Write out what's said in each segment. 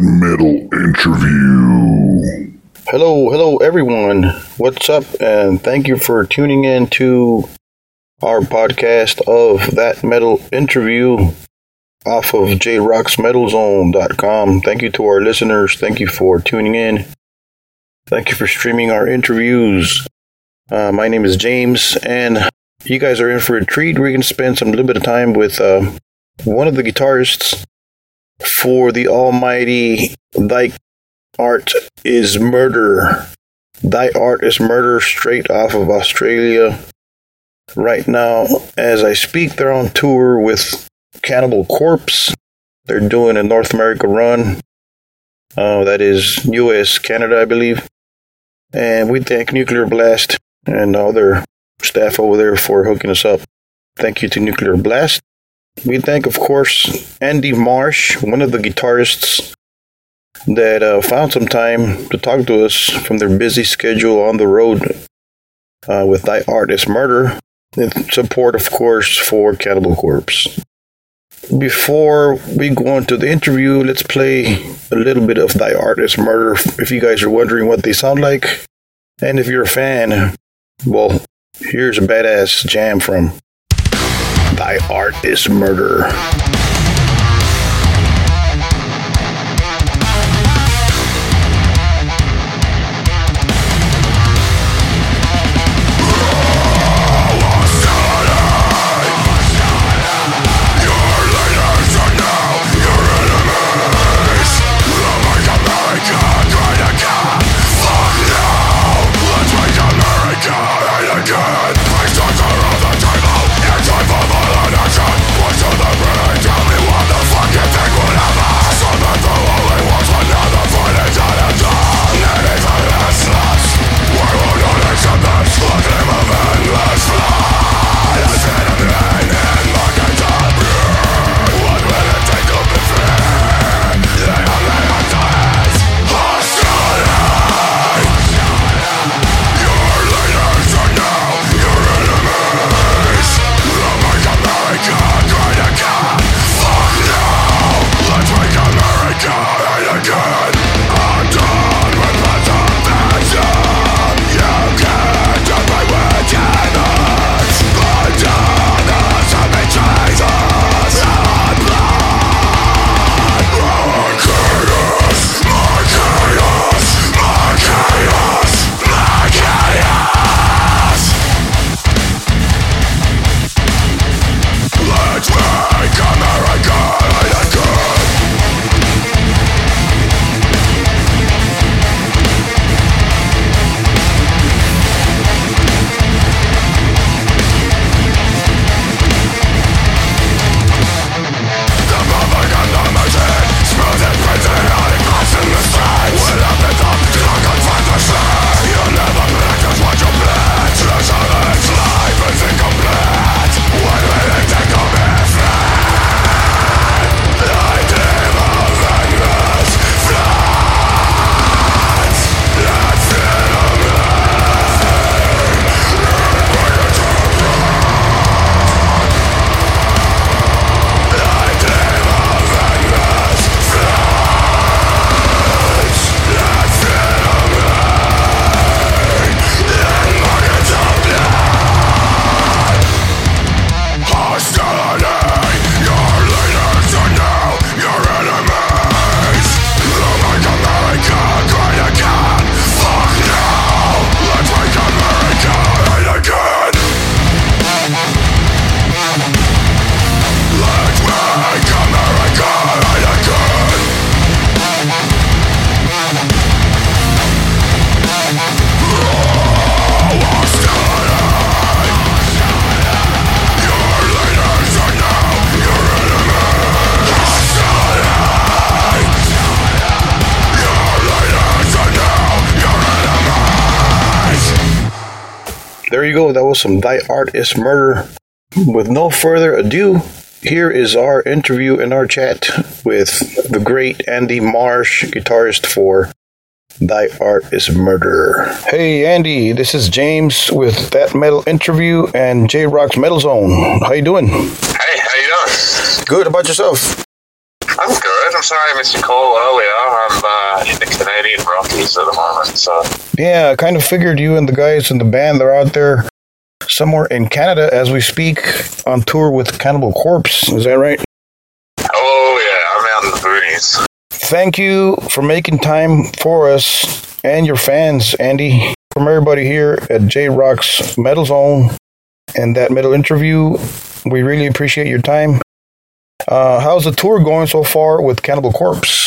metal interview. Hello, hello, everyone. What's up? And thank you for tuning in to our podcast of that metal interview off of jrocksmetalzone.com. Thank you to our listeners. Thank you for tuning in. Thank you for streaming our interviews. Uh, my name is James, and you guys are in for a treat. We're going to spend some little bit of time with uh, one of the guitarists for the almighty Thy Art is Murder. Thy Art is Murder straight off of Australia. Right now, as I speak, they're on tour with Cannibal Corpse. They're doing a North America run. Uh, that is US, Canada, I believe. And we thank Nuclear Blast and all their staff over there for hooking us up. Thank you to Nuclear Blast. We thank, of course, Andy Marsh, one of the guitarists that uh, found some time to talk to us from their busy schedule on the road uh, with Thy Art is Murder. In support, of course, for Cannibal Corpse. Before we go into the interview, let's play a little bit of Thy Art is Murder if you guys are wondering what they sound like. And if you're a fan, well, here's a badass jam from Thy Art is Murder. There you go. That was some Thy Art is Murder. With no further ado, here is our interview and our chat with the great Andy Marsh, guitarist for Thy Art is Murder. Hey Andy, this is James with That Metal Interview and J Rock's Metal Zone. How you doing? Hey, how you doing? Good. How about yourself? I'm good. Good. I'm sorry I missed your call earlier. I'm uh, in the Canadian Rockies at the moment, so Yeah, I kind of figured you and the guys in the band are out there somewhere in Canada as we speak on tour with Cannibal Corpse. Is that right? oh yeah, I'm out in the boonies. Thank you for making time for us and your fans, Andy. From everybody here at J Rock's Metal Zone and that metal interview, we really appreciate your time. Uh, how's the tour going so far with Cannibal Corpse?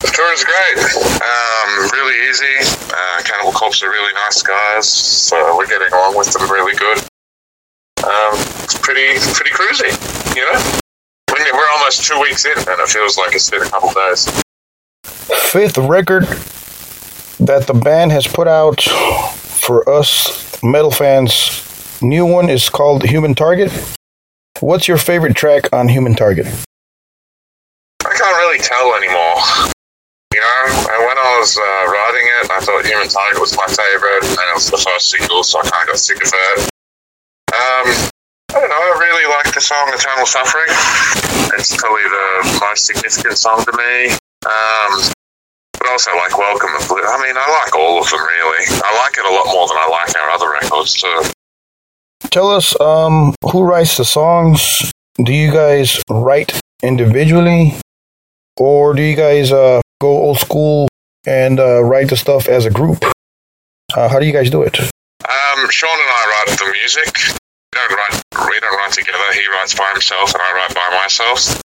The tour is great. Um, really easy. Uh, Cannibal Corpse are really nice guys, so we're getting along with them really good. Um, it's pretty pretty cruisy, you know. We're we're almost two weeks in, and it feels like it's been a couple days. Fifth record that the band has put out for us metal fans. New one is called Human Target. What's your favorite track on Human Target? I can't really tell anymore. You know, when I was uh, writing it, I thought Human Target was my favorite, and it was the first single, so I kind of got sick of it. Um, I don't know, I really like the song Eternal Suffering. It's probably the most significant song to me. Um, but also like Welcome Oblivion. I mean, I like all of them really. I like it a lot more than I like our other records too. Tell us um, who writes the songs. Do you guys write individually, or do you guys uh, go old school and uh, write the stuff as a group? Uh, how do you guys do it? Um, Sean and I write the music. We don't write. We don't write together. He writes by himself, and I write by myself.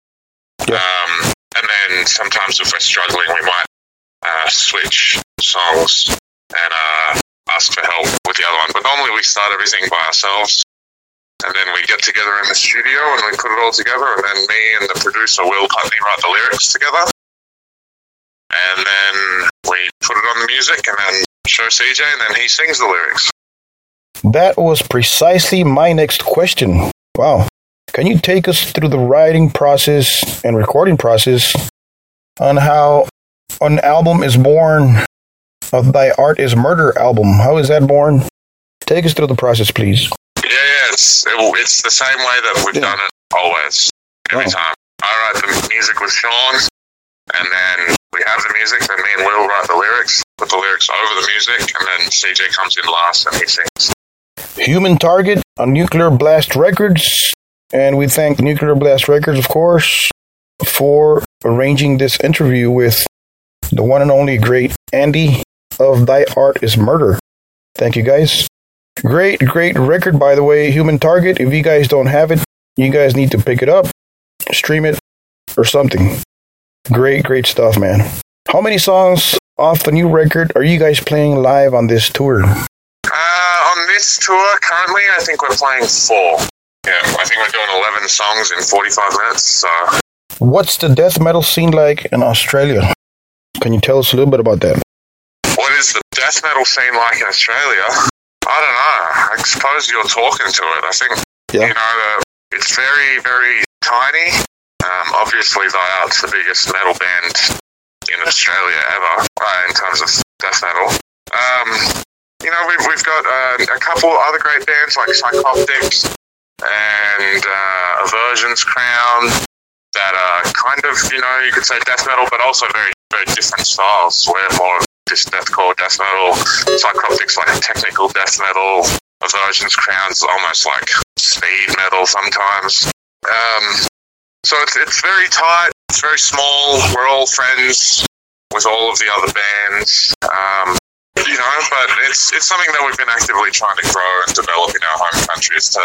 Yeah. Um, and then sometimes if we're struggling, we might uh, switch songs and uh, ask for help with the other one. But normally we start everything by ourselves, and then we get together in the studio and we put it all together. And then me and the producer Will Putney write the lyrics together, and then we put it on the music, and then show CJ, and then he sings the lyrics. That was precisely my next question. Wow. Can you take us through the writing process and recording process on how an album is born of Thy Art is Murder album? How is that born? Take us through the process, please. Yeah, yeah, it's it, it's the same way that we've Yeah. done it always, every Oh. time. I write the music with Sean, and then we have the music. Then me and Will write the lyrics, put the lyrics over the music, and then CJ comes in last and he sings. Human Target on Nuclear Blast Records. And we thank Nuclear Blast Records, of course, for arranging this interview with the one and only great Andy of Thy Art is Murder. Thank you, guys. Great, great record, by the way, Human Target. If you guys don't have it, you guys need to pick it up, stream it, or something. Great, great stuff, man. How many songs off the new record are you guys playing live on this tour? Uh, on this tour, currently, I think we're playing four. Yeah, I think we're doing 11 songs in 45 minutes, so What's the death metal scene like in Australia? Can you tell us a little bit about that? Is the death metal scene like in Australia? I don't know. I suppose you're talking to it. I think, Yeah. you know, the, it's very, very tiny. Um, obviously, Thy Art's the biggest metal band in Australia ever, uh, in terms of death metal. Um, you know, we've, we've got uh, a couple other great bands like Psycroptics and uh, Aversion's Crown that are kind of, you know, you could say death metal, but also very, very different styles. We're more of this deathcore death metal. Psycroptic's like technical death metal. Aversion's Crown's almost like speed metal sometimes. Um, so it's, it's very tight, it's very small. We're all friends with all of the other bands. Um, you know, but it's it's something that we've been actively trying to grow and develop in our home countries to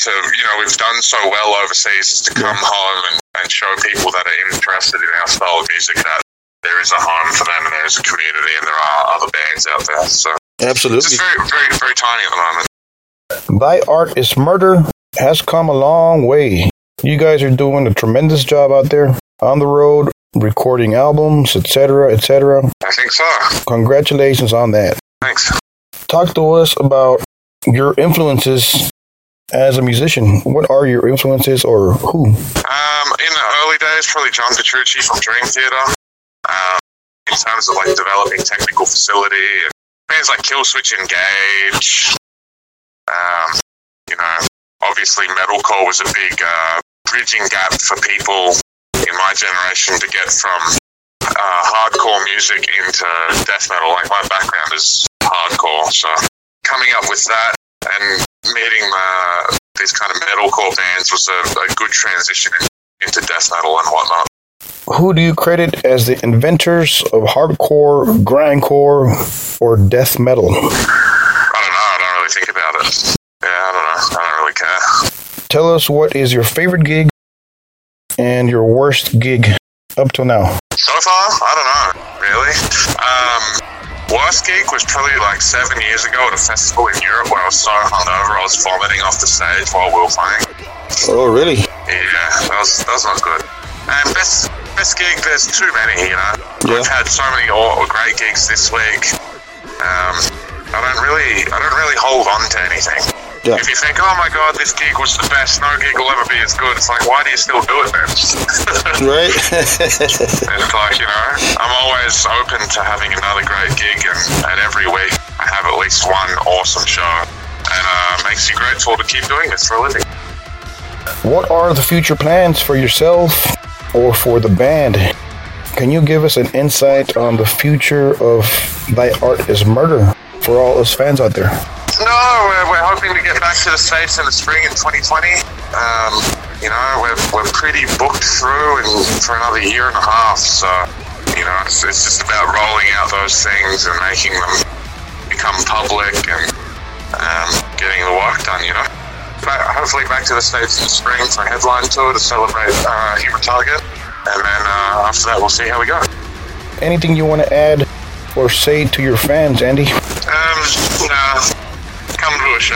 to you know we've done so well overseas is to come home and, and show people that are interested in our style of music that there is a home for them is a community and there are other bands out there. So it's Absolutely. just very very very tiny at the moment. Thy Art is Murder has come a long way. You guys are doing a tremendous job out there on the road, recording albums, etc., etc. I think so. Congratulations on that. Thanks. Talk to us about your influences as a musician. What are your influences or who? Um, in the early days, probably John Petrucci from Dream Theater. In terms of like developing technical facility, and bands like Killswitch Engage. Um, you know, obviously metalcore was a big uh, bridging gap for people in my generation to get from uh, hardcore music into death metal. Like my background is hardcore, so coming up with that and meeting uh, these kind of metalcore bands was a, a good transition in, into death metal and whatnot. Who do you credit as the inventors of hardcore, grindcore, or death metal? I don't know. I don't really think about it. Yeah, I don't know. I don't really care. Tell us what is your favorite gig and your worst gig up till now. So far, I don't know, really. Um, worst gig was probably like seven years ago at a festival in Europe where I was so hungover I was vomiting off the stage while we were playing. Oh, really? Yeah, that was that was not good. And best best gig, there's too many, you know. Yeah. I've had so many great gigs this week. Um, I don't really I don't really hold on to anything. Yeah. If you think, oh my god, this gig was the best, no gig will ever be as good, it's like, why do you still do it then? Right? It's like, you know, I'm always open to having another great gig, and, and every week I have at least one awesome show. And uh, makes you grateful to keep doing this for a living. what are the future plans for yourself or for the band? Can you give us an insight on the future of Thy Art is Murder for all us fans out there? No, we're, we're hoping to get back to the States in the spring in 2020. Um, you know, we're, we're pretty booked through and for another year and a half. So, you know, it's, it's just about rolling out those things and making them become public and um, getting the work done, you know. But hopefully back to the States in the spring for a headline tour to celebrate uh, Human Target. And then uh, after that, we'll see how we go. Anything you want to add or say to your fans, Andy? Um, no, come to a show.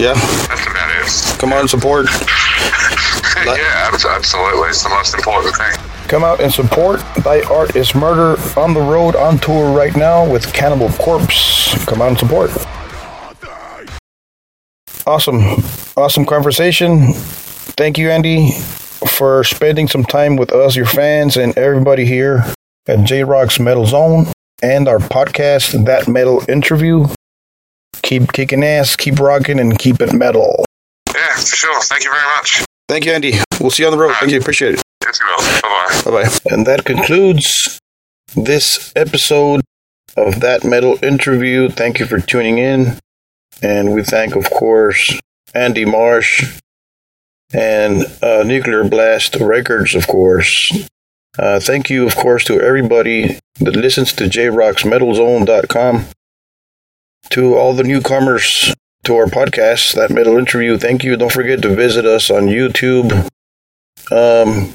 Yeah, That's about it. come on, support. yeah, absolutely. It's the most important thing. Come out and support Thy Art is Murder on the road on tour right now with Cannibal Corpse. Come out and support. Awesome. Awesome conversation. Thank you, Andy, for spending some time with us, your fans, and everybody here at J Rock's Metal Zone and our podcast, That Metal Interview. Keep kicking ass, keep rocking, and keep it metal. Yeah, for sure. Thank you very much. Thank you, Andy. We'll see you on the road. Thank you. Appreciate it. Yes, you will. Bye bye. Bye bye. And that concludes this episode of That Metal Interview. Thank you for tuning in. And we thank, of course, Andy Marsh and uh, Nuclear Blast Records, of course. Uh, thank you, of course, to everybody that listens to jrocksmetalzone.com. To all the newcomers to our podcast, That Metal Interview, thank you. Don't forget to visit us on YouTube. Um,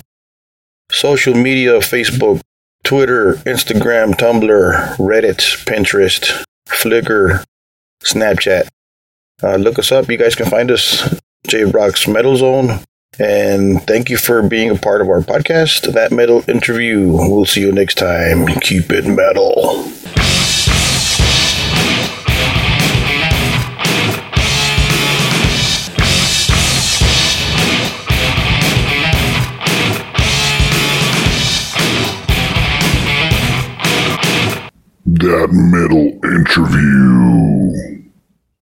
social media Facebook, Twitter, Instagram, Tumblr, Reddit, Pinterest, Flickr, Snapchat. Uh, look us up. You guys can find us, J Rock's Metal Zone. And thank you for being a part of our podcast, That Metal Interview. We'll see you next time. Keep it metal. That metal interview.